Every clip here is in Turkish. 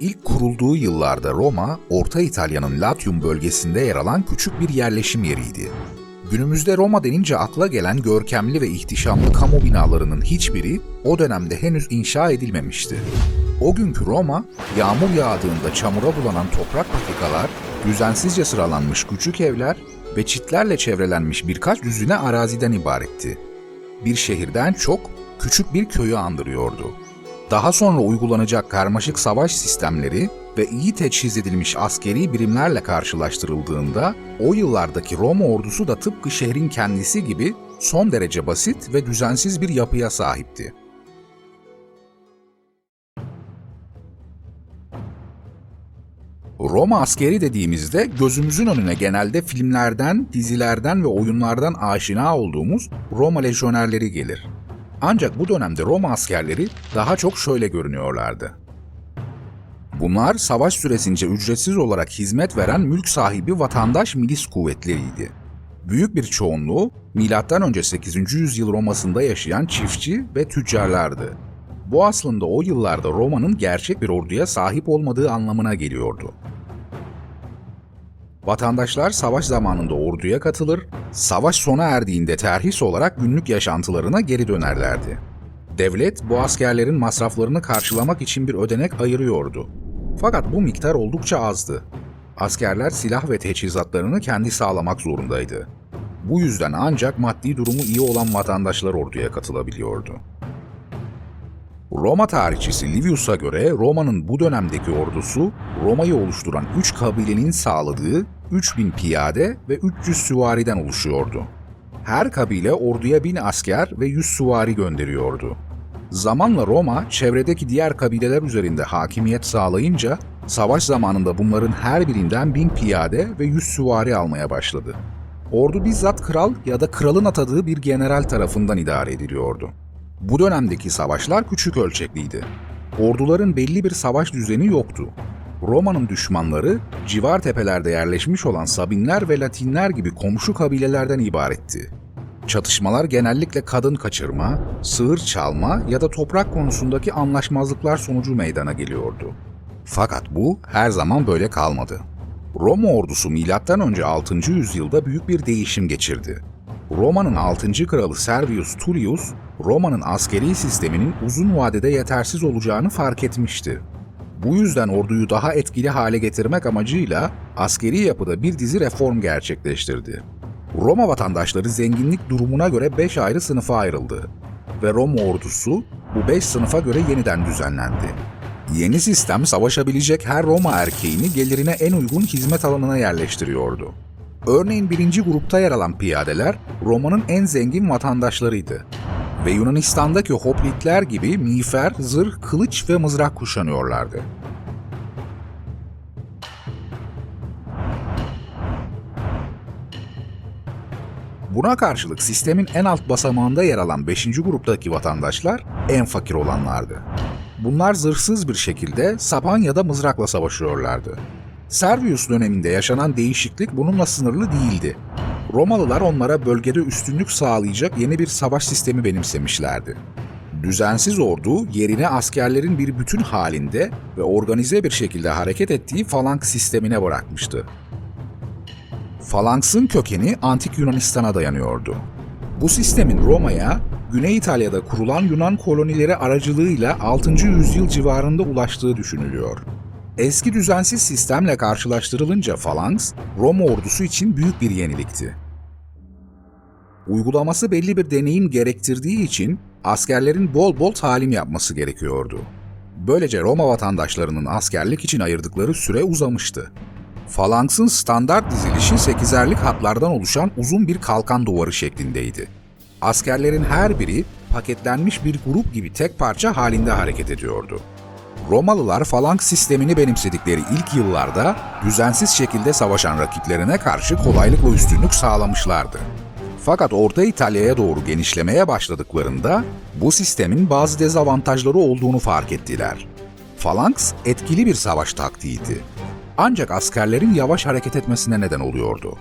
İlk kurulduğu yıllarda Roma, Orta İtalya'nın Latium bölgesinde yer alan küçük bir yerleşim yeriydi. Günümüzde Roma denince akla gelen görkemli ve ihtişamlı kamu binalarının hiçbiri o dönemde henüz inşa edilmemişti. O günkü Roma, yağmur yağdığında çamura bulanan toprak patikalar, düzensizce sıralanmış küçük evler ve çitlerle çevrelenmiş birkaç düzine araziden ibaretti. Bir şehirden çok küçük bir köyü andırıyordu. Daha sonra uygulanacak karmaşık savaş sistemleri ve iyi teçhiz edilmiş askeri birimlerle karşılaştırıldığında o yıllardaki Roma ordusu da tıpkı şehrin kendisi gibi son derece basit ve düzensiz bir yapıya sahipti. Roma askeri dediğimizde gözümüzün önüne genelde filmlerden, dizilerden ve oyunlardan aşina olduğumuz Roma lejyonerleri gelir. Ancak bu dönemde Roma askerleri daha çok şöyle görünüyorlardı. Bunlar savaş süresince ücretsiz olarak hizmet veren mülk sahibi vatandaş milis kuvvetleriydi. Büyük bir çoğunluğu M.Ö. 8. yüzyıl Roma'sında yaşayan çiftçi ve tüccarlardı. Bu aslında o yıllarda Roma'nın gerçek bir orduya sahip olmadığı anlamına geliyordu. Vatandaşlar savaş zamanında orduya katılır, savaş sona erdiğinde terhis olarak günlük yaşantılarına geri dönerlerdi. Devlet bu askerlerin masraflarını karşılamak için bir ödenek ayırıyordu. Fakat bu miktar oldukça azdı. Askerler silah ve teçhizatlarını kendi sağlamak zorundaydı. Bu yüzden ancak maddi durumu iyi olan vatandaşlar orduya katılabiliyordu. Roma tarihçisi Livius'a göre Roma'nın bu dönemdeki ordusu Roma'yı oluşturan 3 kabilenin sağladığı 3000 piyade ve 300 süvariden oluşuyordu. Her kabile orduya 1000 asker ve 100 süvari gönderiyordu. Zamanla Roma çevredeki diğer kabileler üzerinde hakimiyet sağlayınca savaş zamanında bunların her birinden 1000 piyade ve 100 süvari almaya başladı. Ordu bizzat kral ya da kralın atadığı bir general tarafından idare ediliyordu. Bu dönemdeki savaşlar küçük ölçekliydi. Orduların belli bir savaş düzeni yoktu. Roma'nın düşmanları civar tepelerde yerleşmiş olan Sabinler ve Latinler gibi komşu kabilelerden ibaretti. Çatışmalar genellikle kadın kaçırma, sığır çalma ya da toprak konusundaki anlaşmazlıklar sonucu meydana geliyordu. Fakat bu her zaman böyle kalmadı. Roma ordusu M.Ö. 6. yüzyılda büyük bir değişim geçirdi. Roma'nın 6. kralı Servius Tullius, Roma'nın askeri sisteminin uzun vadede yetersiz olacağını fark etmişti. Bu yüzden orduyu daha etkili hale getirmek amacıyla askeri yapıda bir dizi reform gerçekleştirdi. Roma vatandaşları zenginlik durumuna göre 5 ayrı sınıfa ayrıldı ve Roma ordusu bu 5 sınıfa göre yeniden düzenlendi. Yeni sistem savaşabilecek her Roma erkeğini gelirine en uygun hizmet alanına yerleştiriyordu. Örneğin birinci grupta yer alan piyadeler Roma'nın en zengin vatandaşlarıydı ve Yunanistan'daki hoplitler gibi miğfer, zırh, kılıç ve mızrak kuşanıyorlardı. Buna karşılık sistemin en alt basamağında yer alan 5. gruptaki vatandaşlar en fakir olanlardı. Bunlar zırhsız bir şekilde sapan ya da mızrakla savaşıyorlardı. Servius döneminde yaşanan değişiklik bununla sınırlı değildi. Romalılar onlara bölgede üstünlük sağlayacak yeni bir savaş sistemi benimsemişlerdi. Düzensiz ordu yerine askerlerin bir bütün halinde ve organize bir şekilde hareket ettiği falank sistemine bırakmıştı. Falanksın kökeni antik Yunanistan'a dayanıyordu. Bu sistemin Roma'ya Güney İtalya'da kurulan Yunan kolonileri aracılığıyla 6. yüzyıl civarında ulaştığı düşünülüyor. Eski düzensiz sistemle karşılaştırılınca falanks, Roma ordusu için büyük bir yenilikti. Uygulaması belli bir deneyim gerektirdiği için askerlerin bol bol talim yapması gerekiyordu. Böylece Roma vatandaşlarının askerlik için ayırdıkları süre uzamıştı. Falanksın standart dizilişi 8'erlik hatlardan oluşan uzun bir kalkan duvarı şeklindeydi. Askerlerin her biri paketlenmiş bir grup gibi tek parça halinde hareket ediyordu. Romalılar falank sistemini benimsedikleri ilk yıllarda düzensiz şekilde savaşan rakiplerine karşı kolaylıkla üstünlük sağlamışlardı. Fakat Orta İtalya'ya doğru genişlemeye başladıklarında bu sistemin bazı dezavantajları olduğunu fark ettiler. Falanks etkili bir savaş taktiğiydi. Ancak askerlerin yavaş hareket etmesine neden oluyordu.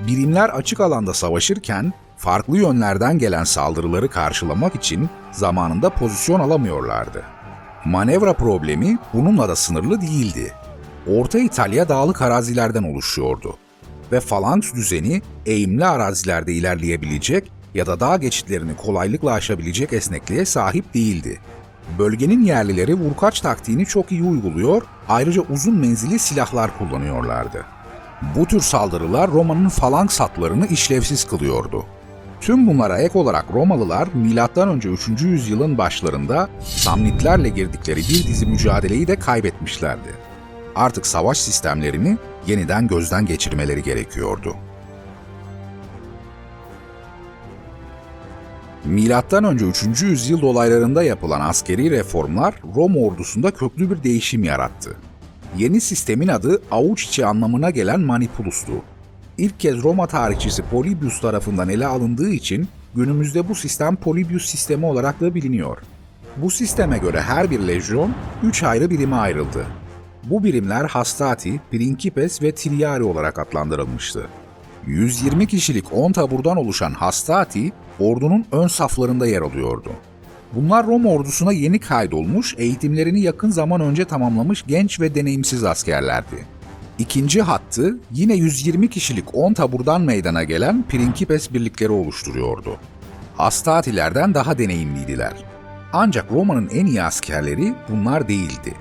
Birimler açık alanda savaşırken farklı yönlerden gelen saldırıları karşılamak için zamanında pozisyon alamıyorlardı. Manevra problemi bununla da sınırlı değildi. Orta İtalya dağlık arazilerden oluşuyordu ve falanks düzeni eğimli arazilerde ilerleyebilecek ya da dağ geçitlerini kolaylıkla aşabilecek esnekliğe sahip değildi. Bölgenin yerlileri vurkaç taktiğini çok iyi uyguluyor, ayrıca uzun menzilli silahlar kullanıyorlardı. Bu tür saldırılar Roma'nın falanks hatlarını işlevsiz kılıyordu. Tüm bunlara ek olarak Romalılar M.Ö. 3. yüzyılın başlarında Samnitlerle girdikleri bir dizi mücadeleyi de kaybetmişlerdi. Artık savaş sistemlerini yeniden gözden geçirmeleri gerekiyordu. Milattan önce 3. yüzyıl dolaylarında yapılan askeri reformlar Roma ordusunda köklü bir değişim yarattı. Yeni sistemin adı avuç içi anlamına gelen manipulus'tu. İlk kez Roma tarihçisi Polybius tarafından ele alındığı için günümüzde bu sistem Polybius sistemi olarak da biliniyor. Bu sisteme göre her bir lejyon 3 ayrı birime ayrıldı. Bu birimler hastati, principes ve triari olarak adlandırılmıştı. 120 kişilik 10 taburdan oluşan hastati, ordunun ön saflarında yer alıyordu. Bunlar Roma ordusuna yeni kaydolmuş, eğitimlerini yakın zaman önce tamamlamış genç ve deneyimsiz askerlerdi. İkinci hattı yine 120 kişilik 10 taburdan meydana gelen Principes birlikleri oluşturuyordu. Hastatilerden daha deneyimliydiler. Ancak Roma'nın en iyi askerleri bunlar değildi.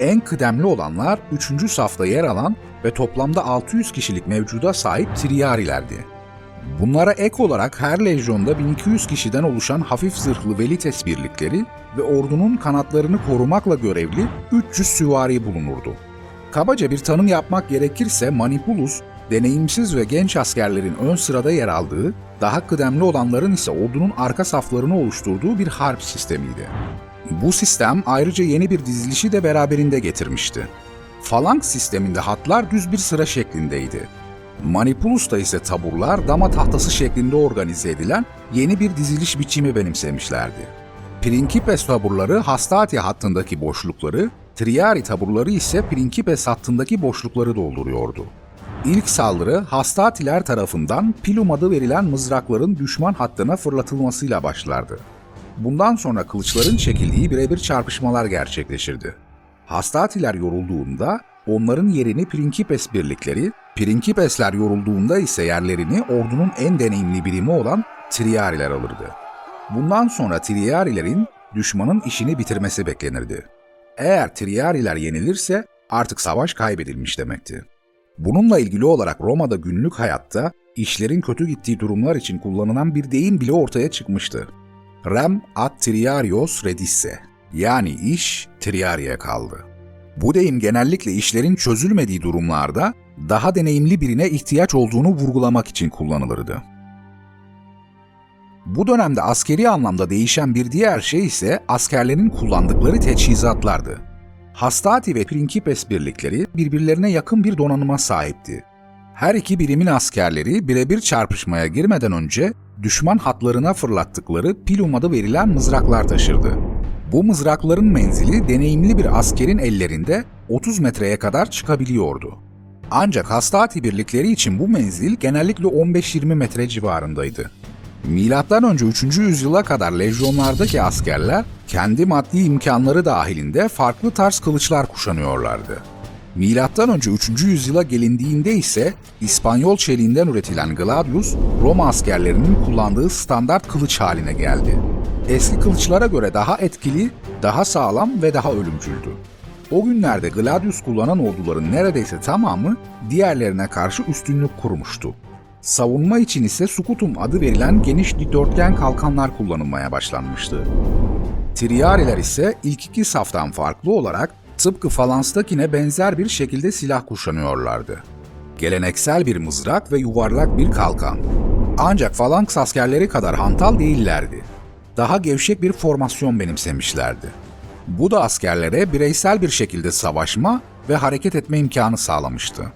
En kıdemli olanlar 3. safta yer alan ve toplamda 600 kişilik mevcuda sahip Triarilerdi. Bunlara ek olarak her lejyonda 1200 kişiden oluşan hafif zırhlı Velites birlikleri ve ordunun kanatlarını korumakla görevli 300 süvari bulunurdu. Kabaca bir tanım yapmak gerekirse Manipulus, deneyimsiz ve genç askerlerin ön sırada yer aldığı, daha kıdemli olanların ise ordunun arka saflarını oluşturduğu bir harp sistemiydi. Bu sistem ayrıca yeni bir dizilişi de beraberinde getirmişti. Falanks sisteminde hatlar düz bir sıra şeklindeydi. Manipulus'ta ise taburlar dama tahtası şeklinde organize edilen yeni bir diziliş biçimi benimsemişlerdi. Principes taburları Hastati hattındaki boşlukları, Triari taburları ise Principes hattındaki boşlukları dolduruyordu. İlk saldırı Hastatiler tarafından Pilum adı verilen mızrakların düşman hattına fırlatılmasıyla başlardı. Bundan sonra kılıçların çekildiği birebir çarpışmalar gerçekleşirdi. Hastatiler yorulduğunda onların yerini Principes birlikleri, Principesler yorulduğunda ise yerlerini ordunun en deneyimli birimi olan Triariler alırdı. Bundan sonra Triarilerin düşmanın işini bitirmesi beklenirdi. Eğer Triariler yenilirse artık savaş kaybedilmiş demekti. Bununla ilgili olarak Roma'da günlük hayatta işlerin kötü gittiği durumlar için kullanılan bir deyim bile ortaya çıkmıştı. Rem ad triarios redisse yani iş triariye kaldı. Bu deyim genellikle işlerin çözülmediği durumlarda daha deneyimli birine ihtiyaç olduğunu vurgulamak için kullanılırdı. Bu dönemde askeri anlamda değişen bir diğer şey ise askerlerin kullandıkları teçhizatlardı. Hastati ve Principes birlikleri birbirlerine yakın bir donanıma sahipti. Her iki birimin askerleri birebir çarpışmaya girmeden önce düşman hatlarına fırlattıkları pilum adı verilen mızraklar taşırdı. Bu mızrakların menzili deneyimli bir askerin ellerinde 30 metreye kadar çıkabiliyordu. Ancak hastati birlikleri için bu menzil genellikle 15-20 metre civarındaydı. Milattan önce 3. yüzyıla kadar lejyonlardaki askerler kendi maddi imkanları dahilinde farklı tarz kılıçlar kuşanıyorlardı. Milattan önce 3. yüzyıla gelindiğinde ise İspanyol çeliğinden üretilen gladius Roma askerlerinin kullandığı standart kılıç haline geldi. Eski kılıçlara göre daha etkili, daha sağlam ve daha ölümcüldü. O günlerde gladius kullanan orduların neredeyse tamamı diğerlerine karşı üstünlük kurmuştu. Savunma için ise sukutum adı verilen geniş dikdörtgen kalkanlar kullanılmaya başlanmıştı. Triariler ise ilk iki saftan farklı olarak tıpkı Falans'takine benzer bir şekilde silah kuşanıyorlardı. Geleneksel bir mızrak ve yuvarlak bir kalkan. Ancak Falanks askerleri kadar hantal değillerdi. Daha gevşek bir formasyon benimsemişlerdi. Bu da askerlere bireysel bir şekilde savaşma ve hareket etme imkanı sağlamıştı.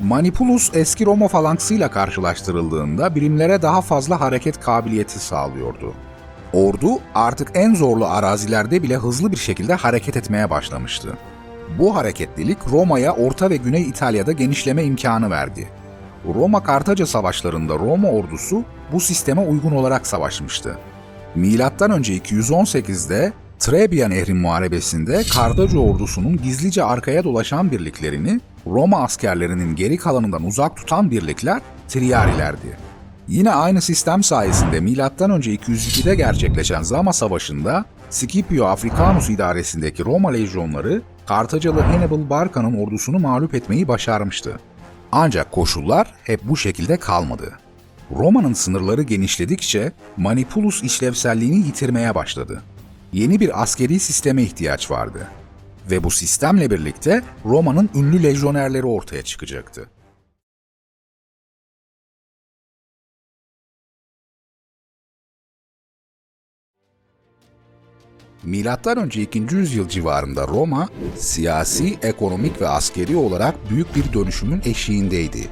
Manipulus eski Roma falanksıyla karşılaştırıldığında birimlere daha fazla hareket kabiliyeti sağlıyordu. Ordu artık en zorlu arazilerde bile hızlı bir şekilde hareket etmeye başlamıştı. Bu hareketlilik Roma'ya Orta ve Güney İtalya'da genişleme imkanı verdi. Roma Kartaca savaşlarında Roma ordusu bu sisteme uygun olarak savaşmıştı. Milattan önce 218'de Trebia Nehri Muharebesi'nde Kardaca ordusunun gizlice arkaya dolaşan birliklerini Roma askerlerinin geri kalanından uzak tutan birlikler Triarilerdi. Yine aynı sistem sayesinde M.Ö. 202'de gerçekleşen Zama Savaşı'nda Scipio Africanus idaresindeki Roma lejyonları Kartacalı Hannibal Barca'nın ordusunu mağlup etmeyi başarmıştı. Ancak koşullar hep bu şekilde kalmadı. Roma'nın sınırları genişledikçe Manipulus işlevselliğini yitirmeye başladı. Yeni bir askeri sisteme ihtiyaç vardı. Ve bu sistemle birlikte Roma'nın ünlü lejyonerleri ortaya çıkacaktı. Önce 2. yüzyıl civarında Roma, siyasi, ekonomik ve askeri olarak büyük bir dönüşümün eşiğindeydi.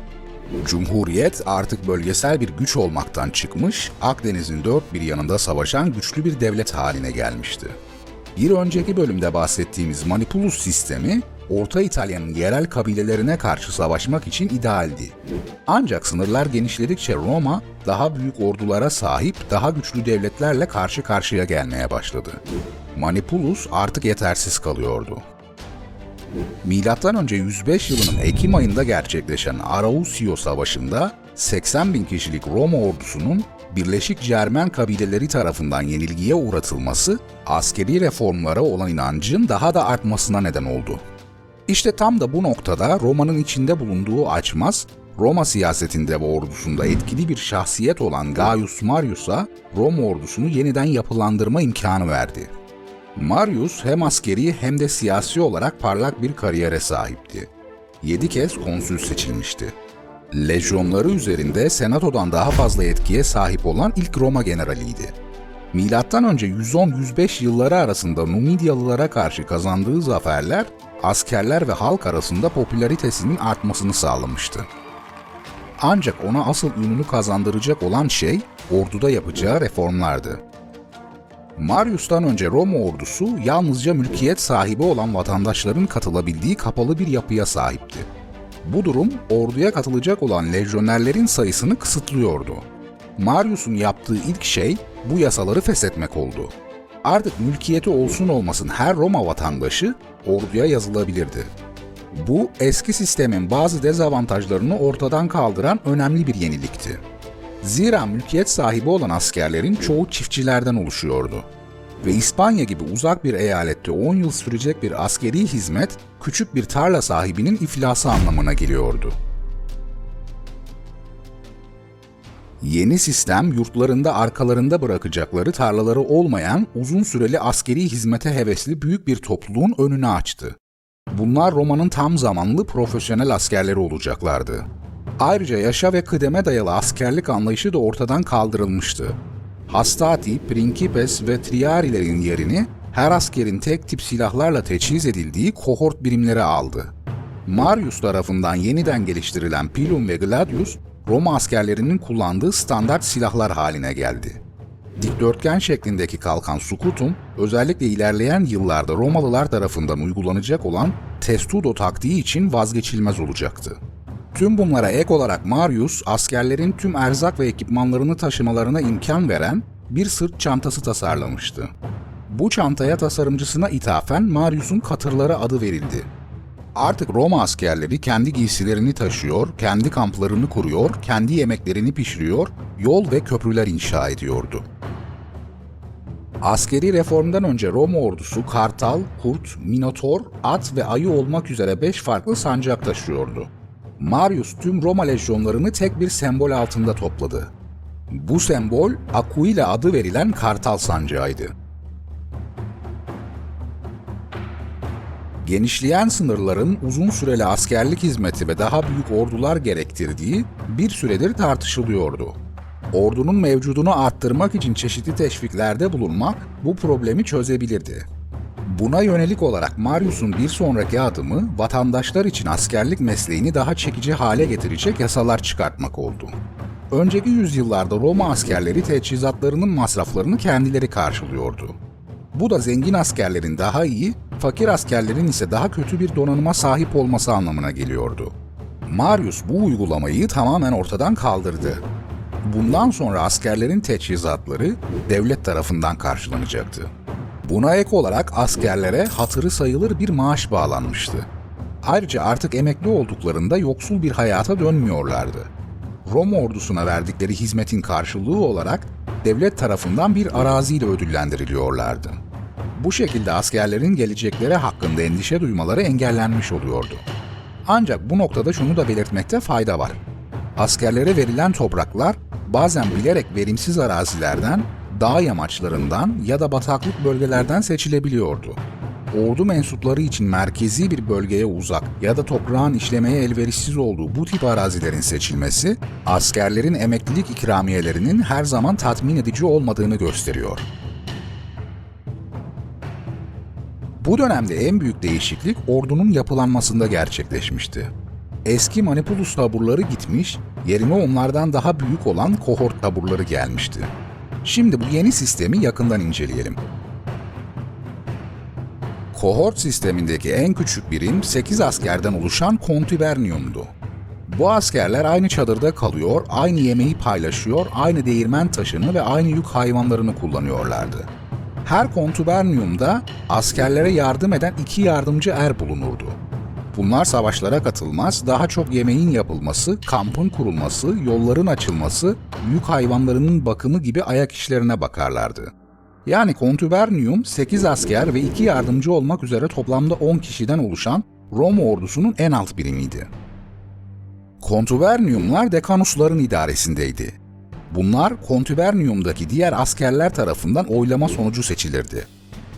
Cumhuriyet artık bölgesel bir güç olmaktan çıkmış, Akdeniz'in dört bir yanında savaşan güçlü bir devlet haline gelmişti. Bir önceki bölümde bahsettiğimiz Manipulus sistemi, Orta İtalya'nın yerel kabilelerine karşı savaşmak için idealdi. Ancak sınırlar genişledikçe Roma, daha büyük ordulara sahip, daha güçlü devletlerle karşı karşıya gelmeye başladı. Manipulus artık yetersiz kalıyordu. Milattan önce 105 yılının Ekim ayında gerçekleşen Arausio Savaşı'nda 80 bin kişilik Roma ordusunun Birleşik Cermen kabileleri tarafından yenilgiye uğratılması, askeri reformlara olan inancın daha da artmasına neden oldu. İşte tam da bu noktada Roma'nın içinde bulunduğu açmaz, Roma siyasetinde ve ordusunda etkili bir şahsiyet olan Gaius Marius'a Roma ordusunu yeniden yapılandırma imkanı verdi. Marius hem askeri hem de siyasi olarak parlak bir kariyere sahipti. 7 kez konsül seçilmişti. Lejyonları üzerinde senatodan daha fazla etkiye sahip olan ilk Roma generaliydi. Milattan önce 110-105 yılları arasında Numidyalılara karşı kazandığı zaferler askerler ve halk arasında popülaritesinin artmasını sağlamıştı. Ancak ona asıl ününü kazandıracak olan şey orduda yapacağı reformlardı. Marius'tan önce Roma ordusu yalnızca mülkiyet sahibi olan vatandaşların katılabildiği kapalı bir yapıya sahipti. Bu durum orduya katılacak olan lejyonerlerin sayısını kısıtlıyordu. Marius'un yaptığı ilk şey bu yasaları feshetmek oldu. Artık mülkiyeti olsun olmasın her Roma vatandaşı orduya yazılabilirdi. Bu eski sistemin bazı dezavantajlarını ortadan kaldıran önemli bir yenilikti. Zira mülkiyet sahibi olan askerlerin çoğu çiftçilerden oluşuyordu. Ve İspanya gibi uzak bir eyalette 10 yıl sürecek bir askeri hizmet, küçük bir tarla sahibinin iflası anlamına geliyordu. Yeni sistem yurtlarında arkalarında bırakacakları tarlaları olmayan uzun süreli askeri hizmete hevesli büyük bir topluluğun önünü açtı. Bunlar Roma'nın tam zamanlı profesyonel askerleri olacaklardı. Ayrıca yaşa ve kıdeme dayalı askerlik anlayışı da ortadan kaldırılmıştı. Hastati, Principes ve Triarilerin yerini her askerin tek tip silahlarla teçhiz edildiği kohort birimleri aldı. Marius tarafından yeniden geliştirilen Pilum ve Gladius, Roma askerlerinin kullandığı standart silahlar haline geldi. Dikdörtgen şeklindeki kalkan Sukutum, özellikle ilerleyen yıllarda Romalılar tarafından uygulanacak olan testudo taktiği için vazgeçilmez olacaktı. Tüm bunlara ek olarak Marius, askerlerin tüm erzak ve ekipmanlarını taşımalarına imkan veren bir sırt çantası tasarlamıştı. Bu çantaya tasarımcısına ithafen Marius'un katırları adı verildi. Artık Roma askerleri kendi giysilerini taşıyor, kendi kamplarını kuruyor, kendi yemeklerini pişiriyor, yol ve köprüler inşa ediyordu. Askeri reformdan önce Roma ordusu kartal, kurt, minotor, at ve ayı olmak üzere beş farklı sancak taşıyordu. Marius tüm Roma lejyonlarını tek bir sembol altında topladı. Bu sembol Aquila adı verilen kartal sancağıydı. Genişleyen sınırların uzun süreli askerlik hizmeti ve daha büyük ordular gerektirdiği bir süredir tartışılıyordu. Ordunun mevcudunu arttırmak için çeşitli teşviklerde bulunmak bu problemi çözebilirdi. Buna yönelik olarak Marius'un bir sonraki adımı vatandaşlar için askerlik mesleğini daha çekici hale getirecek yasalar çıkartmak oldu. Önceki yüzyıllarda Roma askerleri teçhizatlarının masraflarını kendileri karşılıyordu. Bu da zengin askerlerin daha iyi, fakir askerlerin ise daha kötü bir donanıma sahip olması anlamına geliyordu. Marius bu uygulamayı tamamen ortadan kaldırdı. Bundan sonra askerlerin teçhizatları devlet tarafından karşılanacaktı. Buna ek olarak askerlere hatırı sayılır bir maaş bağlanmıştı. Ayrıca artık emekli olduklarında yoksul bir hayata dönmüyorlardı. Roma ordusuna verdikleri hizmetin karşılığı olarak devlet tarafından bir araziyle ödüllendiriliyorlardı. Bu şekilde askerlerin gelecekleri hakkında endişe duymaları engellenmiş oluyordu. Ancak bu noktada şunu da belirtmekte fayda var. Askerlere verilen topraklar bazen bilerek verimsiz arazilerden, dağ yamaçlarından ya da bataklık bölgelerden seçilebiliyordu. Ordu mensupları için merkezi bir bölgeye uzak ya da toprağın işlemeye elverişsiz olduğu bu tip arazilerin seçilmesi, askerlerin emeklilik ikramiyelerinin her zaman tatmin edici olmadığını gösteriyor. Bu dönemde en büyük değişiklik ordunun yapılanmasında gerçekleşmişti. Eski Manipulus taburları gitmiş, yerine onlardan daha büyük olan kohort taburları gelmişti. Şimdi bu yeni sistemi yakından inceleyelim. Kohort sistemindeki en küçük birim 8 askerden oluşan kontüberniumdu. Bu askerler aynı çadırda kalıyor, aynı yemeği paylaşıyor, aynı değirmen taşını ve aynı yük hayvanlarını kullanıyorlardı. Her kontüberniumda askerlere yardım eden iki yardımcı er bulunurdu. Bunlar savaşlara katılmaz, daha çok yemeğin yapılması, kampın kurulması, yolların açılması, yük hayvanlarının bakımı gibi ayak işlerine bakarlardı. Yani kontübernium 8 asker ve 2 yardımcı olmak üzere toplamda 10 kişiden oluşan Roma ordusunun en alt birimiydi. Kontüberniumlar dekanusların idaresindeydi. Bunlar kontüberniumdaki diğer askerler tarafından oylama sonucu seçilirdi.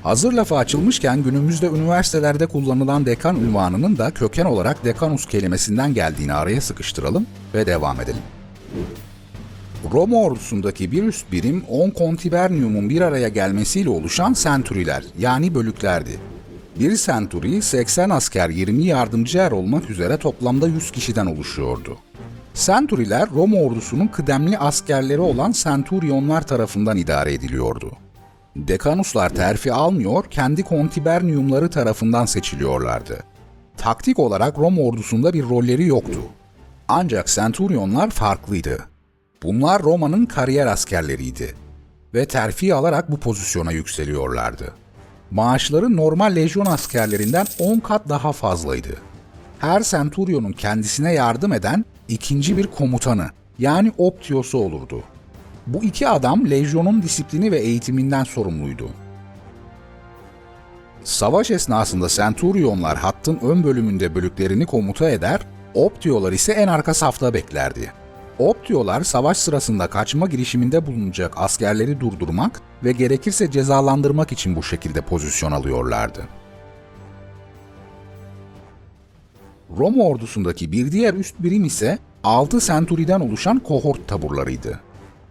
Hazır lafı açılmışken günümüzde üniversitelerde kullanılan dekan ünvanının da köken olarak dekanus kelimesinden geldiğini araya sıkıştıralım ve devam edelim. Roma ordusundaki bir üst birim 10 kontiberniumun bir araya gelmesiyle oluşan senturiler yani bölüklerdi. Bir senturi 80 asker 20 yardımcı er olmak üzere toplamda 100 kişiden oluşuyordu. Senturiler Roma ordusunun kıdemli askerleri olan senturionlar tarafından idare ediliyordu. Dekanuslar terfi almıyor, kendi kontiberniumları tarafından seçiliyorlardı. Taktik olarak Roma ordusunda bir rolleri yoktu. Ancak senturionlar farklıydı. Bunlar Roma'nın kariyer askerleriydi ve terfi alarak bu pozisyona yükseliyorlardı. Maaşları normal lejyon askerlerinden 10 kat daha fazlaydı. Her senturyonun kendisine yardım eden ikinci bir komutanı yani optiyosu olurdu. Bu iki adam lejyonun disiplini ve eğitiminden sorumluydu. Savaş esnasında senturyonlar hattın ön bölümünde bölüklerini komuta eder, optiyolar ise en arka safta beklerdi. Optiyolar savaş sırasında kaçma girişiminde bulunacak askerleri durdurmak ve gerekirse cezalandırmak için bu şekilde pozisyon alıyorlardı. Roma ordusundaki bir diğer üst birim ise 6 senturiden oluşan kohort taburlarıydı.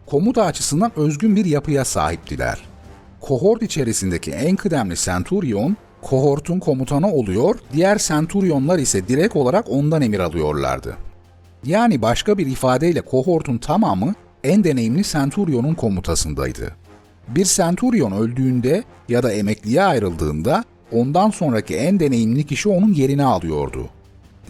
Komuta açısından özgün bir yapıya sahiptiler. Kohort içerisindeki en kıdemli senturion, kohortun komutanı oluyor, diğer senturionlar ise direkt olarak ondan emir alıyorlardı. Yani başka bir ifadeyle kohortun tamamı en deneyimli Centurion'un komutasındaydı. Bir Centurion öldüğünde ya da emekliye ayrıldığında ondan sonraki en deneyimli kişi onun yerini alıyordu.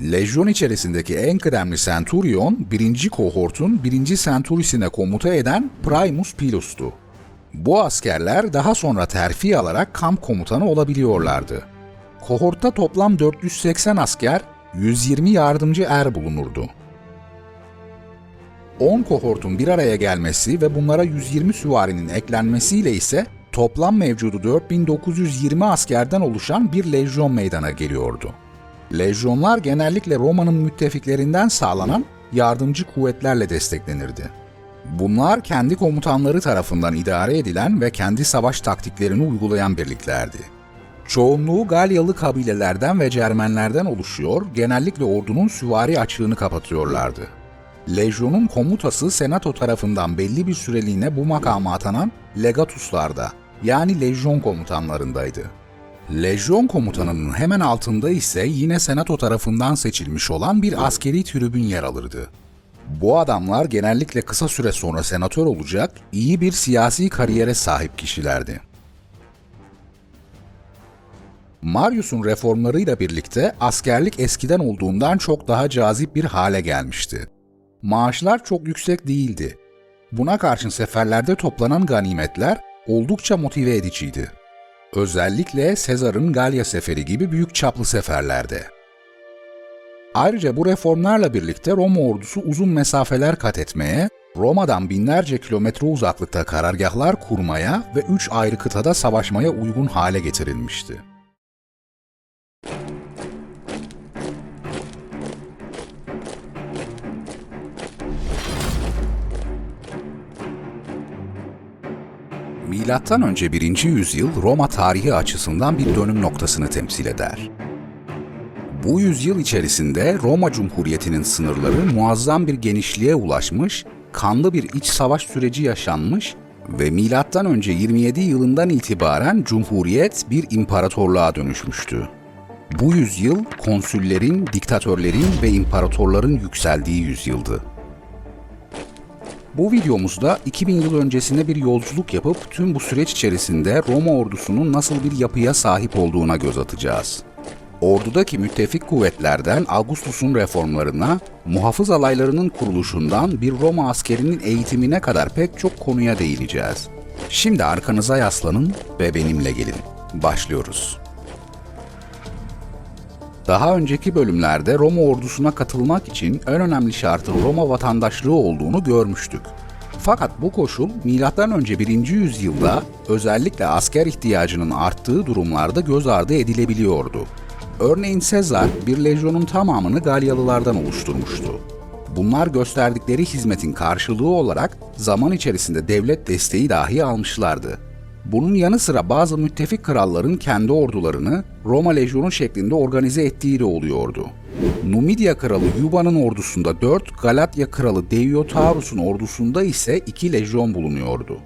Lejyon içerisindeki en kıdemli Centurion, birinci kohortun birinci Centurisine komuta eden Primus Pilus'tu. Bu askerler daha sonra terfi alarak kamp komutanı olabiliyorlardı. Kohortta toplam 480 asker, 120 yardımcı er bulunurdu. 10 kohortun bir araya gelmesi ve bunlara 120 süvarinin eklenmesiyle ise toplam mevcudu 4920 askerden oluşan bir lejyon meydana geliyordu. Lejyonlar genellikle Roma'nın müttefiklerinden sağlanan yardımcı kuvvetlerle desteklenirdi. Bunlar kendi komutanları tarafından idare edilen ve kendi savaş taktiklerini uygulayan birliklerdi. Çoğunluğu Galyalı kabilelerden ve Cermenlerden oluşuyor, genellikle ordunun süvari açığını kapatıyorlardı. Lejyonun komutası senato tarafından belli bir süreliğine bu makama atanan legatuslarda yani lejyon komutanlarındaydı. Lejyon komutanının hemen altında ise yine senato tarafından seçilmiş olan bir askeri tribün yer alırdı. Bu adamlar genellikle kısa süre sonra senatör olacak, iyi bir siyasi kariyere sahip kişilerdi. Marius'un reformlarıyla birlikte askerlik eskiden olduğundan çok daha cazip bir hale gelmişti. Maaşlar çok yüksek değildi. Buna karşın seferlerde toplanan ganimetler oldukça motive ediciydi. Özellikle Sezar'ın Galya seferi gibi büyük çaplı seferlerde. Ayrıca bu reformlarla birlikte Roma ordusu uzun mesafeler kat etmeye, Roma'dan binlerce kilometre uzaklıkta karargahlar kurmaya ve üç ayrı kıtada savaşmaya uygun hale getirilmişti. Milattan önce 1. yüzyıl Roma tarihi açısından bir dönüm noktasını temsil eder. Bu yüzyıl içerisinde Roma Cumhuriyeti'nin sınırları muazzam bir genişliğe ulaşmış, kanlı bir iç savaş süreci yaşanmış ve milattan önce 27 yılından itibaren Cumhuriyet bir imparatorluğa dönüşmüştü. Bu yüzyıl konsüllerin, diktatörlerin ve imparatorların yükseldiği yüzyıldı. Bu videomuzda 2000 yıl öncesine bir yolculuk yapıp tüm bu süreç içerisinde Roma ordusunun nasıl bir yapıya sahip olduğuna göz atacağız. Ordudaki müttefik kuvvetlerden Augustus'un reformlarına, muhafız alaylarının kuruluşundan bir Roma askerinin eğitimine kadar pek çok konuya değineceğiz. Şimdi arkanıza yaslanın ve benimle gelin. Başlıyoruz. Daha önceki bölümlerde Roma ordusuna katılmak için en önemli şartın Roma vatandaşlığı olduğunu görmüştük. Fakat bu koşul M.Ö. 1. yüzyılda özellikle asker ihtiyacının arttığı durumlarda göz ardı edilebiliyordu. Örneğin Sezar bir lejyonun tamamını Galyalılardan oluşturmuştu. Bunlar gösterdikleri hizmetin karşılığı olarak zaman içerisinde devlet desteği dahi almışlardı. Bunun yanı sıra bazı müttefik kralların kendi ordularını Roma lejyonu şeklinde organize ettiği de oluyordu. Numidya kralı Yuba'nın ordusunda 4, Galatya kralı Deiotarus'un ordusunda ise 2 lejyon bulunuyordu.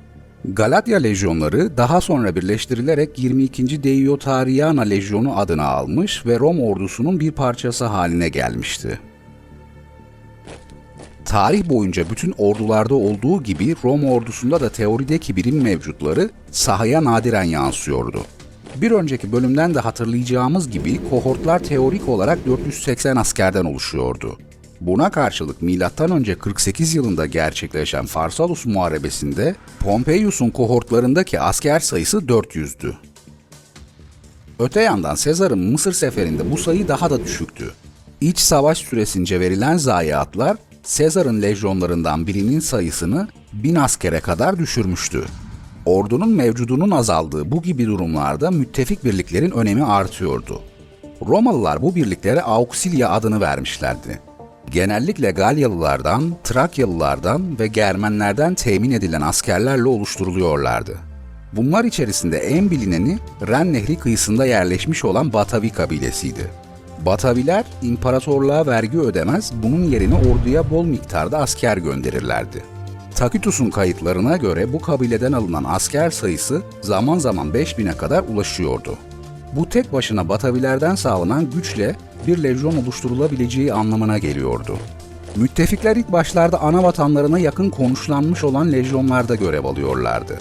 Galatya lejyonları daha sonra birleştirilerek 22. Deiotariana lejyonu adını almış ve Roma ordusunun bir parçası haline gelmişti. Tarih boyunca bütün ordularda olduğu gibi Roma ordusunda da teorideki birim mevcutları sahaya nadiren yansıyordu. Bir önceki bölümden de hatırlayacağımız gibi kohortlar teorik olarak 480 askerden oluşuyordu. Buna karşılık M.Ö. 48 yılında gerçekleşen Farsalus Muharebesi'nde Pompeius'un kohortlarındaki asker sayısı 400'dü. Öte yandan Sezar'ın Mısır seferinde bu sayı daha da düşüktü. İç savaş süresince verilen zayiatlar Sezar'ın lejyonlarından birinin sayısını bin askere kadar düşürmüştü. Ordunun mevcudunun azaldığı bu gibi durumlarda müttefik birliklerin önemi artıyordu. Romalılar bu birliklere Auxilia adını vermişlerdi. Genellikle Galyalılardan, Trakyalılardan ve Germenlerden temin edilen askerlerle oluşturuluyorlardı. Bunlar içerisinde en bilineni Ren Nehri kıyısında yerleşmiş olan Batavi kabilesiydi. Bataviler imparatorluğa vergi ödemez, bunun yerine orduya bol miktarda asker gönderirlerdi. Tacitus'un kayıtlarına göre bu kabileden alınan asker sayısı zaman zaman 5000'e kadar ulaşıyordu. Bu tek başına Batavilerden sağlanan güçle bir lejyon oluşturulabileceği anlamına geliyordu. Müttefikler ilk başlarda ana vatanlarına yakın konuşlanmış olan lejyonlarda görev alıyorlardı.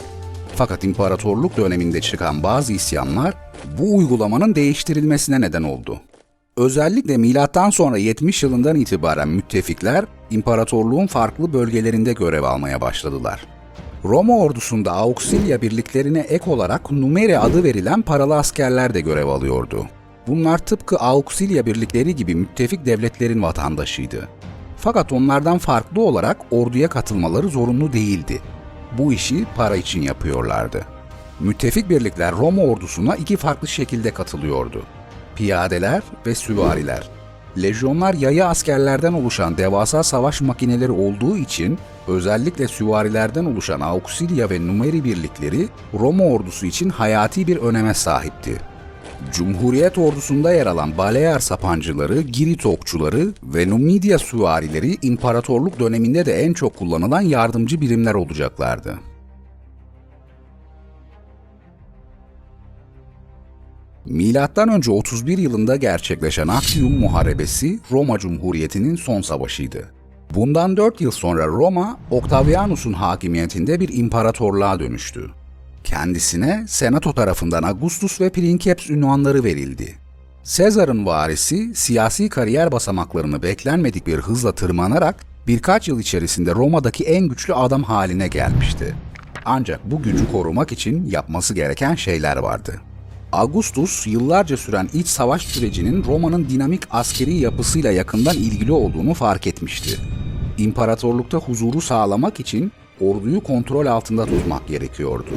Fakat imparatorluk döneminde çıkan bazı isyanlar bu uygulamanın değiştirilmesine neden oldu. Özellikle milattan sonra 70 yılından itibaren müttefikler imparatorluğun farklı bölgelerinde görev almaya başladılar. Roma ordusunda Auxilia birliklerine ek olarak Numeri adı verilen paralı askerler de görev alıyordu. Bunlar tıpkı Auxilia birlikleri gibi müttefik devletlerin vatandaşıydı. Fakat onlardan farklı olarak orduya katılmaları zorunlu değildi. Bu işi para için yapıyorlardı. Müttefik birlikler Roma ordusuna iki farklı şekilde katılıyordu piyadeler ve süvariler. Lejyonlar yaya askerlerden oluşan devasa savaş makineleri olduğu için özellikle süvarilerden oluşan Auxilia ve Numeri birlikleri Roma ordusu için hayati bir öneme sahipti. Cumhuriyet ordusunda yer alan Balear sapancıları, Girit okçuları ve Numidia süvarileri imparatorluk döneminde de en çok kullanılan yardımcı birimler olacaklardı. Önce 31 yılında gerçekleşen Actium Muharebesi Roma Cumhuriyeti'nin son savaşıydı. Bundan 4 yıl sonra Roma, Octavianus'un hakimiyetinde bir imparatorluğa dönüştü. Kendisine Senato tarafından Augustus ve Princeps ünvanları verildi. Sezar'ın varisi siyasi kariyer basamaklarını beklenmedik bir hızla tırmanarak birkaç yıl içerisinde Roma'daki en güçlü adam haline gelmişti. Ancak bu gücü korumak için yapması gereken şeyler vardı. Augustus yıllarca süren iç savaş sürecinin Roma'nın dinamik askeri yapısıyla yakından ilgili olduğunu fark etmişti. İmparatorlukta huzuru sağlamak için orduyu kontrol altında tutmak gerekiyordu.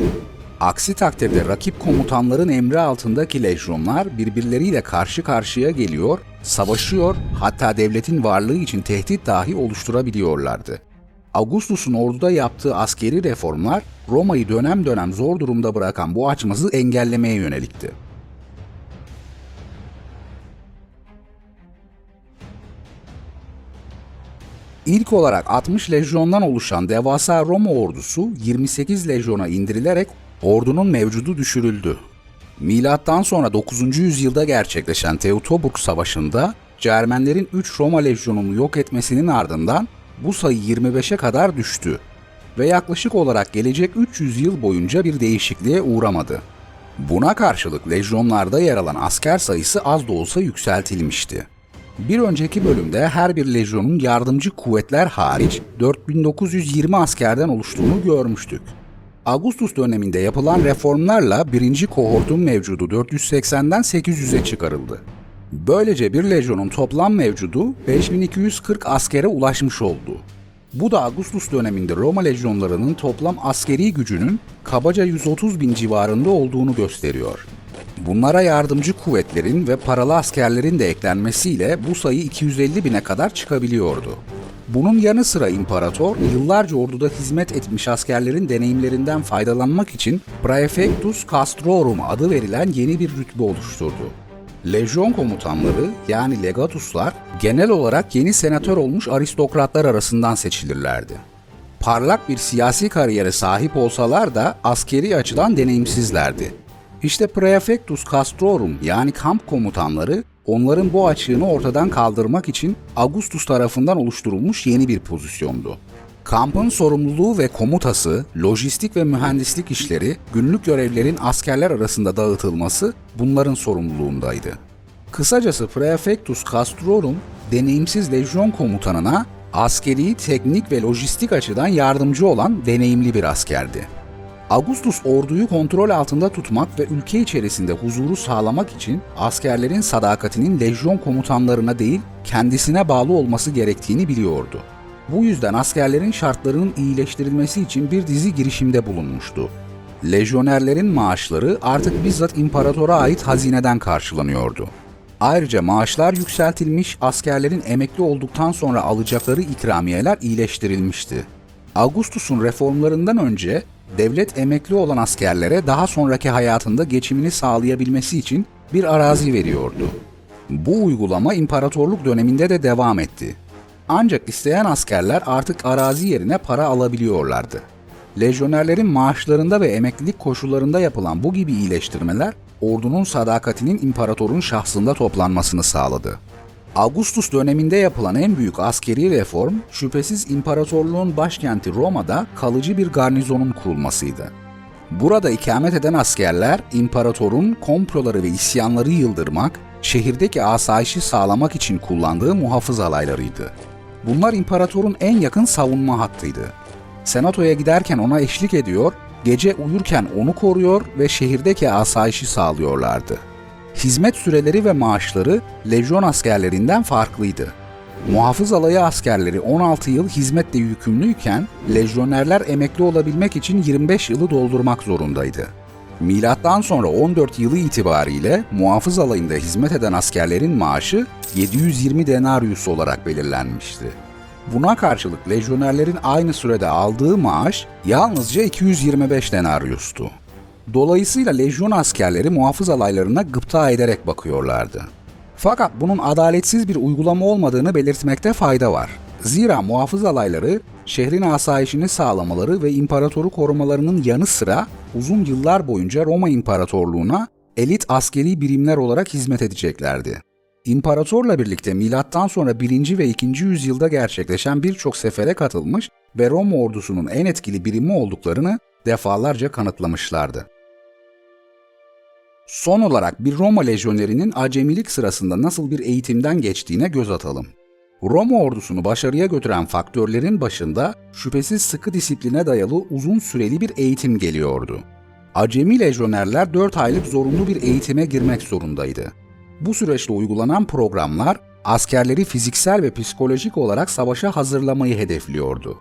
Aksi takdirde rakip komutanların emri altındaki lejyonlar birbirleriyle karşı karşıya geliyor, savaşıyor, hatta devletin varlığı için tehdit dahi oluşturabiliyorlardı. Augustus'un orduda yaptığı askeri reformlar Roma'yı dönem dönem zor durumda bırakan bu açmazı engellemeye yönelikti. İlk olarak 60 lejyondan oluşan devasa Roma ordusu 28 lejyona indirilerek ordunun mevcudu düşürüldü. Milattan sonra 9. yüzyılda gerçekleşen Teutoburg Savaşı'nda Cermenlerin 3 Roma lejyonunu yok etmesinin ardından bu sayı 25'e kadar düştü ve yaklaşık olarak gelecek 300 yıl boyunca bir değişikliğe uğramadı. Buna karşılık lejyonlarda yer alan asker sayısı az da olsa yükseltilmişti. Bir önceki bölümde her bir lejyonun yardımcı kuvvetler hariç 4920 askerden oluştuğunu görmüştük. Augustus döneminde yapılan reformlarla birinci kohortun mevcudu 480'den 800'e çıkarıldı. Böylece bir lejyonun toplam mevcudu 5240 askere ulaşmış oldu. Bu da Augustus döneminde Roma lejyonlarının toplam askeri gücünün kabaca 130 bin civarında olduğunu gösteriyor. Bunlara yardımcı kuvvetlerin ve paralı askerlerin de eklenmesiyle bu sayı 250 bine kadar çıkabiliyordu. Bunun yanı sıra imparator yıllarca orduda hizmet etmiş askerlerin deneyimlerinden faydalanmak için Praefectus Castrorum adı verilen yeni bir rütbe oluşturdu. Lejyon komutanları yani legatuslar genel olarak yeni senatör olmuş aristokratlar arasından seçilirlerdi. Parlak bir siyasi kariyere sahip olsalar da askeri açıdan deneyimsizlerdi. İşte Praefectus Castrorum yani kamp komutanları onların bu açığını ortadan kaldırmak için Augustus tarafından oluşturulmuş yeni bir pozisyondu. Kampın sorumluluğu ve komutası, lojistik ve mühendislik işleri, günlük görevlerin askerler arasında dağıtılması bunların sorumluluğundaydı. Kısacası Praefectus Castrorum, deneyimsiz lejyon komutanına askeri, teknik ve lojistik açıdan yardımcı olan deneyimli bir askerdi. Augustus orduyu kontrol altında tutmak ve ülke içerisinde huzuru sağlamak için askerlerin sadakatinin lejyon komutanlarına değil kendisine bağlı olması gerektiğini biliyordu. Bu yüzden askerlerin şartlarının iyileştirilmesi için bir dizi girişimde bulunmuştu. Lejyonerlerin maaşları artık bizzat imparatora ait hazineden karşılanıyordu. Ayrıca maaşlar yükseltilmiş, askerlerin emekli olduktan sonra alacakları ikramiyeler iyileştirilmişti. Augustus'un reformlarından önce devlet emekli olan askerlere daha sonraki hayatında geçimini sağlayabilmesi için bir arazi veriyordu. Bu uygulama imparatorluk döneminde de devam etti. Ancak isteyen askerler artık arazi yerine para alabiliyorlardı. Lejyonerlerin maaşlarında ve emeklilik koşullarında yapılan bu gibi iyileştirmeler ordunun sadakatinin imparatorun şahsında toplanmasını sağladı. Augustus döneminde yapılan en büyük askeri reform, şüphesiz imparatorluğun başkenti Roma'da kalıcı bir garnizonun kurulmasıydı. Burada ikamet eden askerler, imparatorun komploları ve isyanları yıldırmak, şehirdeki asayişi sağlamak için kullandığı muhafız alaylarıydı. Bunlar imparatorun en yakın savunma hattıydı. Senatoya giderken ona eşlik ediyor, gece uyurken onu koruyor ve şehirdeki asayişi sağlıyorlardı. Hizmet süreleri ve maaşları lejyon askerlerinden farklıydı. Muhafız alayı askerleri 16 yıl hizmetle yükümlüyken lejyonerler emekli olabilmek için 25 yılı doldurmak zorundaydı. Milattan sonra 14 yılı itibariyle muhafız alayında hizmet eden askerlerin maaşı 720 denarius olarak belirlenmişti. Buna karşılık lejyonerlerin aynı sürede aldığı maaş yalnızca 225 denariustu. Dolayısıyla lejyon askerleri muhafız alaylarına gıpta ederek bakıyorlardı. Fakat bunun adaletsiz bir uygulama olmadığını belirtmekte fayda var. Zira muhafız alayları şehrin asayişini sağlamaları ve imparatoru korumalarının yanı sıra uzun yıllar boyunca Roma İmparatorluğu'na elit askeri birimler olarak hizmet edeceklerdi. İmparatorla birlikte milattan sonra 1. ve 2. yüzyılda gerçekleşen birçok sefere katılmış ve Roma ordusunun en etkili birimi olduklarını defalarca kanıtlamışlardı. Son olarak bir Roma lejyonerinin acemilik sırasında nasıl bir eğitimden geçtiğine göz atalım. Roma ordusunu başarıya götüren faktörlerin başında şüphesiz sıkı disipline dayalı uzun süreli bir eğitim geliyordu. Acemi lejyonerler 4 aylık zorunlu bir eğitime girmek zorundaydı. Bu süreçte uygulanan programlar askerleri fiziksel ve psikolojik olarak savaşa hazırlamayı hedefliyordu.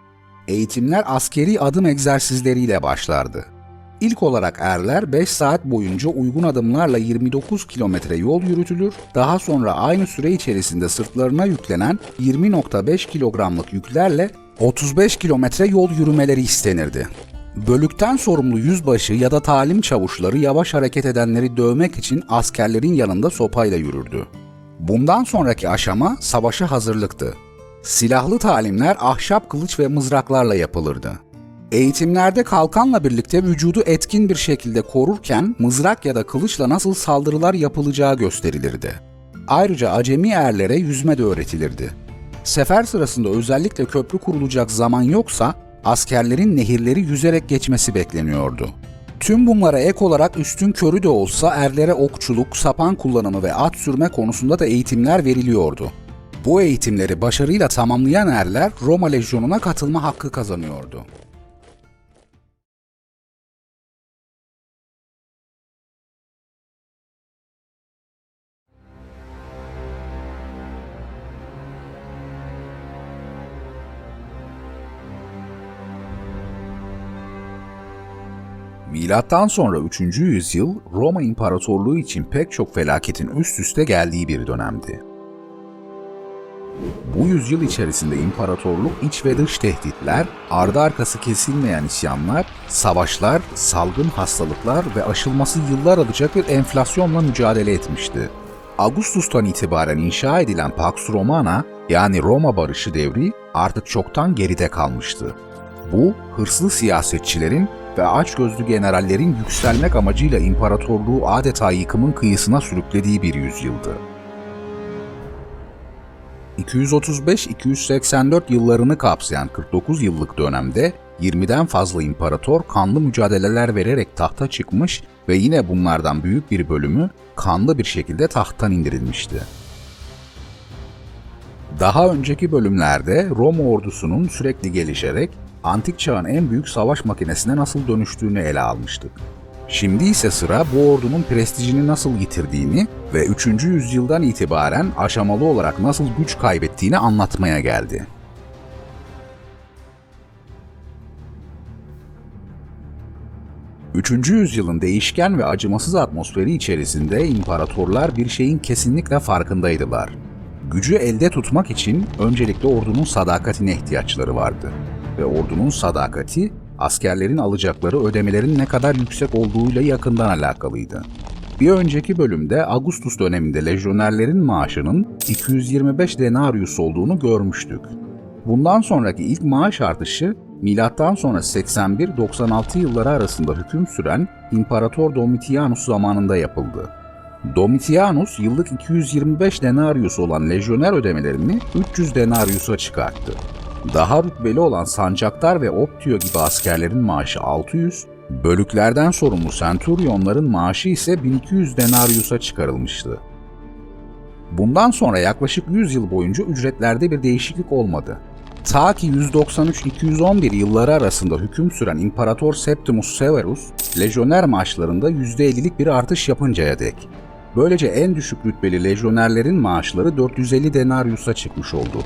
Eğitimler askeri adım egzersizleriyle başlardı. İlk olarak erler 5 saat boyunca uygun adımlarla 29 kilometre yol yürütülür, daha sonra aynı süre içerisinde sırtlarına yüklenen 20.5 kilogramlık yüklerle 35 kilometre yol yürümeleri istenirdi. Bölükten sorumlu yüzbaşı ya da talim çavuşları yavaş hareket edenleri dövmek için askerlerin yanında sopayla yürürdü. Bundan sonraki aşama savaşa hazırlıktı. Silahlı talimler ahşap kılıç ve mızraklarla yapılırdı. Eğitimlerde kalkanla birlikte vücudu etkin bir şekilde korurken mızrak ya da kılıçla nasıl saldırılar yapılacağı gösterilirdi. Ayrıca acemi erlere yüzme de öğretilirdi. Sefer sırasında özellikle köprü kurulacak zaman yoksa askerlerin nehirleri yüzerek geçmesi bekleniyordu. Tüm bunlara ek olarak üstün körü de olsa erlere okçuluk, sapan kullanımı ve at sürme konusunda da eğitimler veriliyordu. Bu eğitimleri başarıyla tamamlayan erler Roma Lejyonu'na katılma hakkı kazanıyordu. Milattan sonra 3. yüzyıl Roma İmparatorluğu için pek çok felaketin üst üste geldiği bir dönemdi. Bu yüzyıl içerisinde imparatorluk iç ve dış tehditler, ardı arkası kesilmeyen isyanlar, savaşlar, salgın hastalıklar ve aşılması yıllar alacak bir enflasyonla mücadele etmişti. Augustus'tan itibaren inşa edilen Pax Romana yani Roma barışı devri artık çoktan geride kalmıştı. Bu, hırslı siyasetçilerin ve açgözlü generallerin yükselmek amacıyla imparatorluğu adeta yıkımın kıyısına sürüklediği bir yüzyıldı. 235-284 yıllarını kapsayan 49 yıllık dönemde 20'den fazla imparator kanlı mücadeleler vererek tahta çıkmış ve yine bunlardan büyük bir bölümü kanlı bir şekilde tahttan indirilmişti. Daha önceki bölümlerde Roma ordusunun sürekli gelişerek antik çağın en büyük savaş makinesine nasıl dönüştüğünü ele almıştık. Şimdi ise sıra bu ordunun prestijini nasıl yitirdiğini ve 3. yüzyıldan itibaren aşamalı olarak nasıl güç kaybettiğini anlatmaya geldi. Üçüncü yüzyılın değişken ve acımasız atmosferi içerisinde imparatorlar bir şeyin kesinlikle farkındaydılar. Gücü elde tutmak için öncelikle ordunun sadakatine ihtiyaçları vardı ve ordunun sadakati askerlerin alacakları ödemelerin ne kadar yüksek olduğuyla yakından alakalıydı. Bir önceki bölümde Augustus döneminde lejyonerlerin maaşının 225 denarius olduğunu görmüştük. Bundan sonraki ilk maaş artışı milattan sonra 81-96 yılları arasında hüküm süren İmparator Domitianus zamanında yapıldı. Domitianus yıllık 225 denarius olan lejyoner ödemelerini 300 denarius'a çıkarttı. Daha rütbeli olan sancaktar ve optio gibi askerlerin maaşı 600, bölüklerden sorumlu centurionların maaşı ise 1200 denarius'a çıkarılmıştı. Bundan sonra yaklaşık 100 yıl boyunca ücretlerde bir değişiklik olmadı. Ta ki 193-211 yılları arasında hüküm süren İmparator Septimus Severus, lejyoner maaşlarında %50'lik bir artış yapıncaya dek. Böylece en düşük rütbeli lejyonerlerin maaşları 450 denarius'a çıkmış oldu.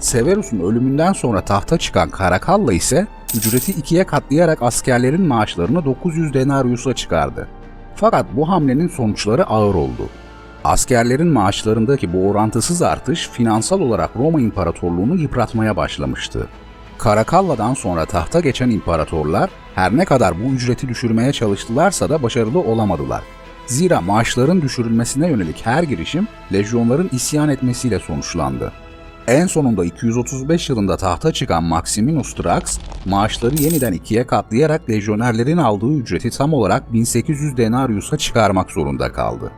Severus'un ölümünden sonra tahta çıkan Karakalla ise ücreti ikiye katlayarak askerlerin maaşlarını 900 denarius'a çıkardı. Fakat bu hamlenin sonuçları ağır oldu. Askerlerin maaşlarındaki bu orantısız artış finansal olarak Roma İmparatorluğunu yıpratmaya başlamıştı. Karakalla'dan sonra tahta geçen imparatorlar her ne kadar bu ücreti düşürmeye çalıştılarsa da başarılı olamadılar. Zira maaşların düşürülmesine yönelik her girişim lejyonların isyan etmesiyle sonuçlandı. En sonunda 235 yılında tahta çıkan Maximinus Drax, maaşları yeniden ikiye katlayarak lejyonerlerin aldığı ücreti tam olarak 1800 denarius'a çıkarmak zorunda kaldı.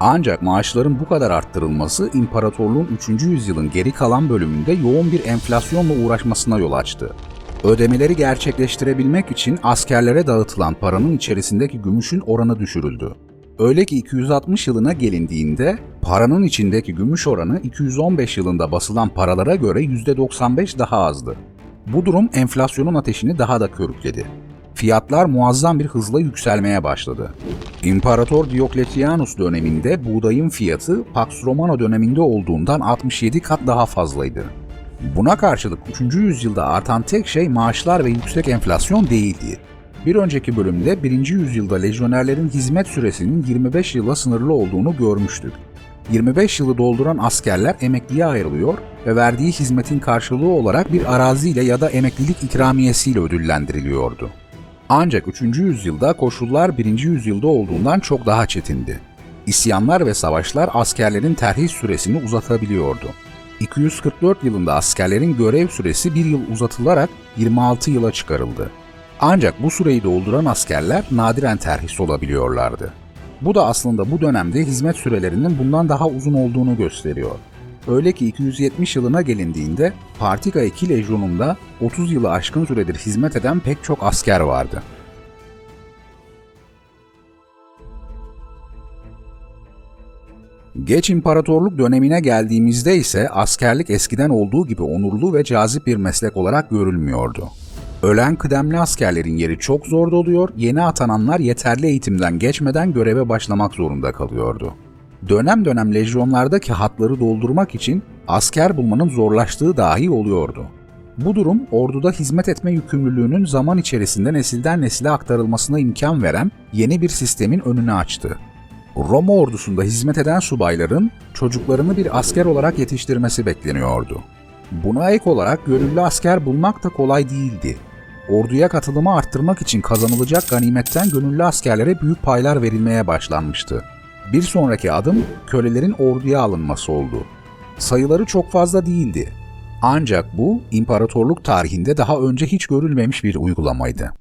Ancak maaşların bu kadar arttırılması imparatorluğun 3. yüzyılın geri kalan bölümünde yoğun bir enflasyonla uğraşmasına yol açtı. Ödemeleri gerçekleştirebilmek için askerlere dağıtılan paranın içerisindeki gümüşün oranı düşürüldü. Öyle ki 260 yılına gelindiğinde paranın içindeki gümüş oranı 215 yılında basılan paralara göre %95 daha azdı. Bu durum enflasyonun ateşini daha da körükledi. fiyatlar muazzam bir hızla yükselmeye başladı. İmparator Diokletianus döneminde buğdayın fiyatı Pax Romana döneminde olduğundan 67 kat daha fazlaydı. Buna karşılık 3. yüzyılda artan tek şey maaşlar ve yüksek enflasyon değildi. Bir önceki bölümde 1. yüzyılda lejyonerlerin hizmet süresinin 25 yıla sınırlı olduğunu görmüştük. 25 yılı dolduran askerler emekliye ayrılıyor ve verdiği hizmetin karşılığı olarak bir araziyle ya da emeklilik ikramiyesiyle ödüllendiriliyordu. Ancak 3. yüzyılda koşullar 1. yüzyılda olduğundan çok daha çetindi. İsyanlar ve savaşlar askerlerin terhis süresini uzatabiliyordu. 244 yılında askerlerin görev süresi bir yıl uzatılarak 26 yıla çıkarıldı. Ancak bu süreyi dolduran askerler nadiren terhis olabiliyorlardı. Bu da aslında bu dönemde hizmet sürelerinin bundan daha uzun olduğunu gösteriyor. Öyle ki 270 yılına gelindiğinde Partika 2 lejyonunda 30 yılı aşkın süredir hizmet eden pek çok asker vardı. Geç imparatorluk dönemine geldiğimizde ise askerlik eskiden olduğu gibi onurlu ve cazip bir meslek olarak görülmüyordu. Ölen kıdemli askerlerin yeri çok zor doluyor, yeni atananlar yeterli eğitimden geçmeden göreve başlamak zorunda kalıyordu. Dönem dönem lejyonlardaki hatları doldurmak için asker bulmanın zorlaştığı dahi oluyordu. Bu durum orduda hizmet etme yükümlülüğünün zaman içerisinde nesilden nesile aktarılmasına imkan veren yeni bir sistemin önünü açtı. Roma ordusunda hizmet eden subayların çocuklarını bir asker olarak yetiştirmesi bekleniyordu. Buna ek olarak gönüllü asker bulmak da kolay değildi. Orduya katılımı arttırmak için kazanılacak ganimetten gönüllü askerlere büyük paylar verilmeye başlanmıştı. Bir sonraki adım kölelerin orduya alınması oldu. Sayıları çok fazla değildi. Ancak bu imparatorluk tarihinde daha önce hiç görülmemiş bir uygulamaydı.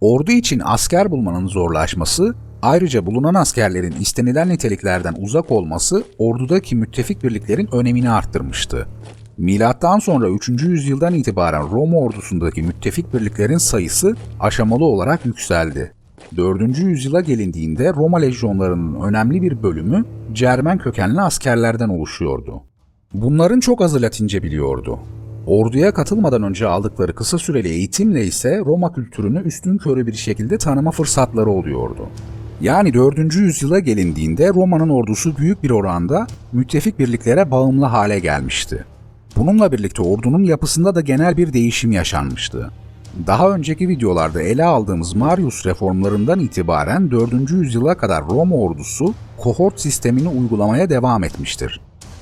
Ordu için asker bulmanın zorlaşması, ayrıca bulunan askerlerin istenilen niteliklerden uzak olması ordudaki müttefik birliklerin önemini arttırmıştı. Milattan sonra 3. yüzyıldan itibaren Roma ordusundaki müttefik birliklerin sayısı aşamalı olarak yükseldi. 4. yüzyıla gelindiğinde Roma lejyonlarının önemli bir bölümü Cermen kökenli askerlerden oluşuyordu. Bunların çok azı Latince biliyordu. Orduya katılmadan önce aldıkları kısa süreli eğitimle ise Roma kültürünü üstün körü bir şekilde tanıma fırsatları oluyordu. Yani 4. yüzyıla gelindiğinde Roma'nın ordusu büyük bir oranda müttefik birliklere bağımlı hale gelmişti. Bununla birlikte ordunun yapısında da genel bir değişim yaşanmıştı. Daha önceki videolarda ele aldığımız Marius reformlarından itibaren 4. yüzyıla kadar Roma ordusu kohort sistemini uygulamaya devam etmiştir.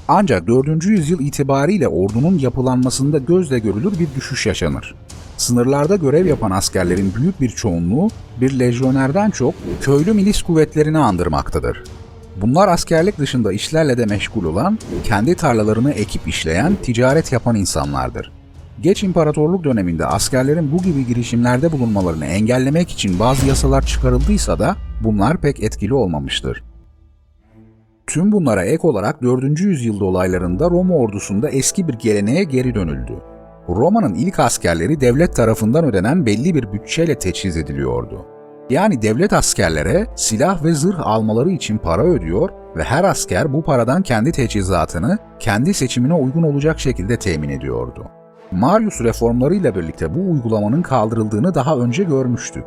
Ancak 4. yüzyıl itibariyle ordunun yapılanmasında gözle görülür bir düşüş yaşanır. Sınırlarda görev yapan askerlerin büyük bir çoğunluğu bir lejyonerden çok köylü milis kuvvetlerini andırmaktadır. Bunlar askerlik dışında işlerle de meşgul olan, kendi tarlalarını ekip işleyen, ticaret yapan insanlardır. Geç imparatorluk döneminde askerlerin bu gibi girişimlerde bulunmalarını engellemek için bazı yasalar çıkarıldıysa da bunlar pek etkili olmamıştır. Tüm bunlara ek olarak 4. yüzyılda olaylarında Roma ordusunda eski bir geleneğe geri dönüldü. Roma'nın ilk askerleri devlet tarafından ödenen belli bir bütçeyle teçhiz ediliyordu. Yani devlet askerlere silah ve zırh almaları için para ödüyor ve her asker bu paradan kendi teçhizatını kendi seçimine uygun olacak şekilde temin ediyordu. Marius reformlarıyla birlikte bu uygulamanın kaldırıldığını daha önce görmüştük.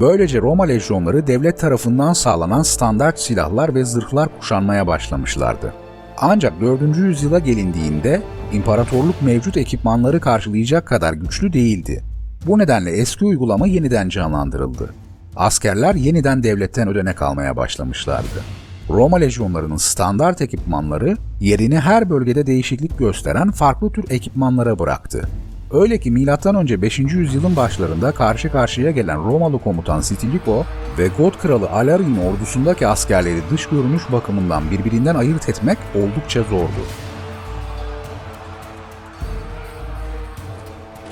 Böylece Roma lejyonları devlet tarafından sağlanan standart silahlar ve zırhlar kuşanmaya başlamışlardı. Ancak 4. yüzyıla gelindiğinde imparatorluk mevcut ekipmanları karşılayacak kadar güçlü değildi. Bu nedenle eski uygulama yeniden canlandırıldı. Askerler yeniden devletten ödenek almaya başlamışlardı. Roma lejyonlarının standart ekipmanları yerini her bölgede değişiklik gösteren farklı tür ekipmanlara bıraktı. Öyle ki M.Ö. 5. yüzyılın başlarında karşı karşıya gelen Romalı komutan Stilicho ve God kralı Alari'nin ordusundaki askerleri dış görünüş bakımından birbirinden ayırt etmek oldukça zordu.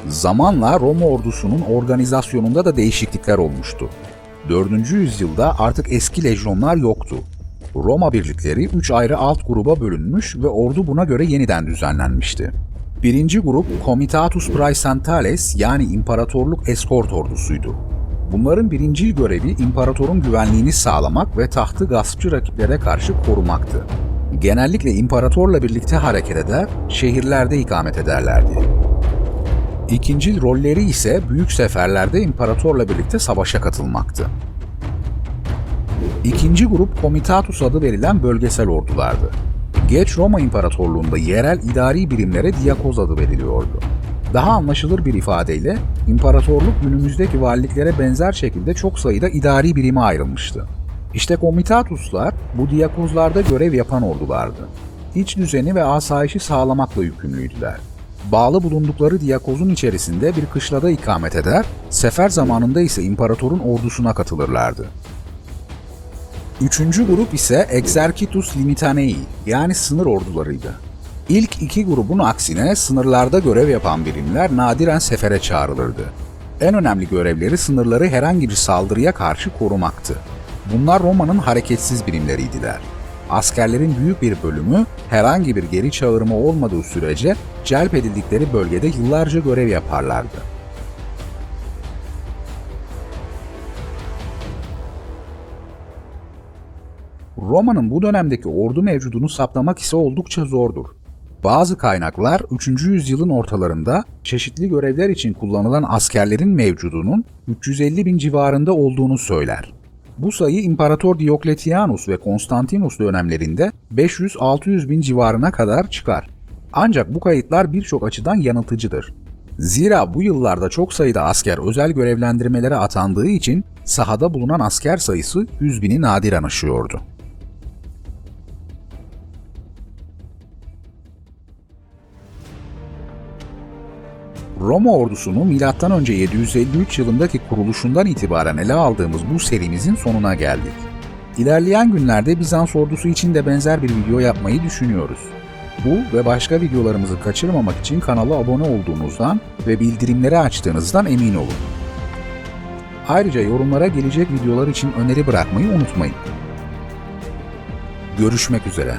Zamanla Roma ordusunun organizasyonunda da değişiklikler olmuştu. 4. yüzyılda artık eski lejyonlar yoktu. Roma birlikleri 3 ayrı alt gruba bölünmüş ve ordu buna göre yeniden düzenlenmişti. Birinci grup Comitatus Praesentales yani İmparatorluk Eskort Ordusuydu. Bunların birinci görevi imparatorun güvenliğini sağlamak ve tahtı gaspçı rakiplere karşı korumaktı. Genellikle imparatorla birlikte hareket eder, şehirlerde ikamet ederlerdi. İkinci rolleri ise büyük seferlerde imparatorla birlikte savaşa katılmaktı. İkinci grup Comitatus adı verilen bölgesel ordulardı. Geç Roma İmparatorluğu'nda yerel idari birimlere diakoz adı veriliyordu. Daha anlaşılır bir ifadeyle imparatorluk günümüzdeki valiliklere benzer şekilde çok sayıda idari birime ayrılmıştı. İşte Comitatuslar bu diakozlarda görev yapan ordulardı. İç düzeni ve asayişi sağlamakla yükümlüydüler. Bağlı bulundukları diakozun içerisinde bir kışlada ikamet eder, sefer zamanında ise imparatorun ordusuna katılırlardı. Üçüncü grup ise Exercitus Limitanei yani sınır ordularıydı. İlk iki grubun aksine sınırlarda görev yapan birimler nadiren sefere çağrılırdı. En önemli görevleri sınırları herhangi bir saldırıya karşı korumaktı. Bunlar Roma'nın hareketsiz birimleriydiler. Askerlerin büyük bir bölümü herhangi bir geri çağırma olmadığı sürece celp edildikleri bölgede yıllarca görev yaparlardı. Roma'nın bu dönemdeki ordu mevcudunu saptamak ise oldukça zordur. Bazı kaynaklar 3. yüzyılın ortalarında çeşitli görevler için kullanılan askerlerin mevcudunun 350 bin civarında olduğunu söyler. Bu sayı İmparator Diokletianus ve Konstantinus dönemlerinde 500-600 bin civarına kadar çıkar. Ancak bu kayıtlar birçok açıdan yanıltıcıdır. Zira bu yıllarda çok sayıda asker özel görevlendirmelere atandığı için sahada bulunan asker sayısı 100 bini nadiren aşıyordu. Roma ordusunu M.Ö. 753 yılındaki kuruluşundan itibaren ele aldığımız bu serimizin sonuna geldik. İlerleyen günlerde Bizans ordusu için de benzer bir video yapmayı düşünüyoruz. Bu ve başka videolarımızı kaçırmamak için kanala abone olduğunuzdan ve bildirimleri açtığınızdan emin olun. Ayrıca yorumlara gelecek videolar için öneri bırakmayı unutmayın. Görüşmek üzere.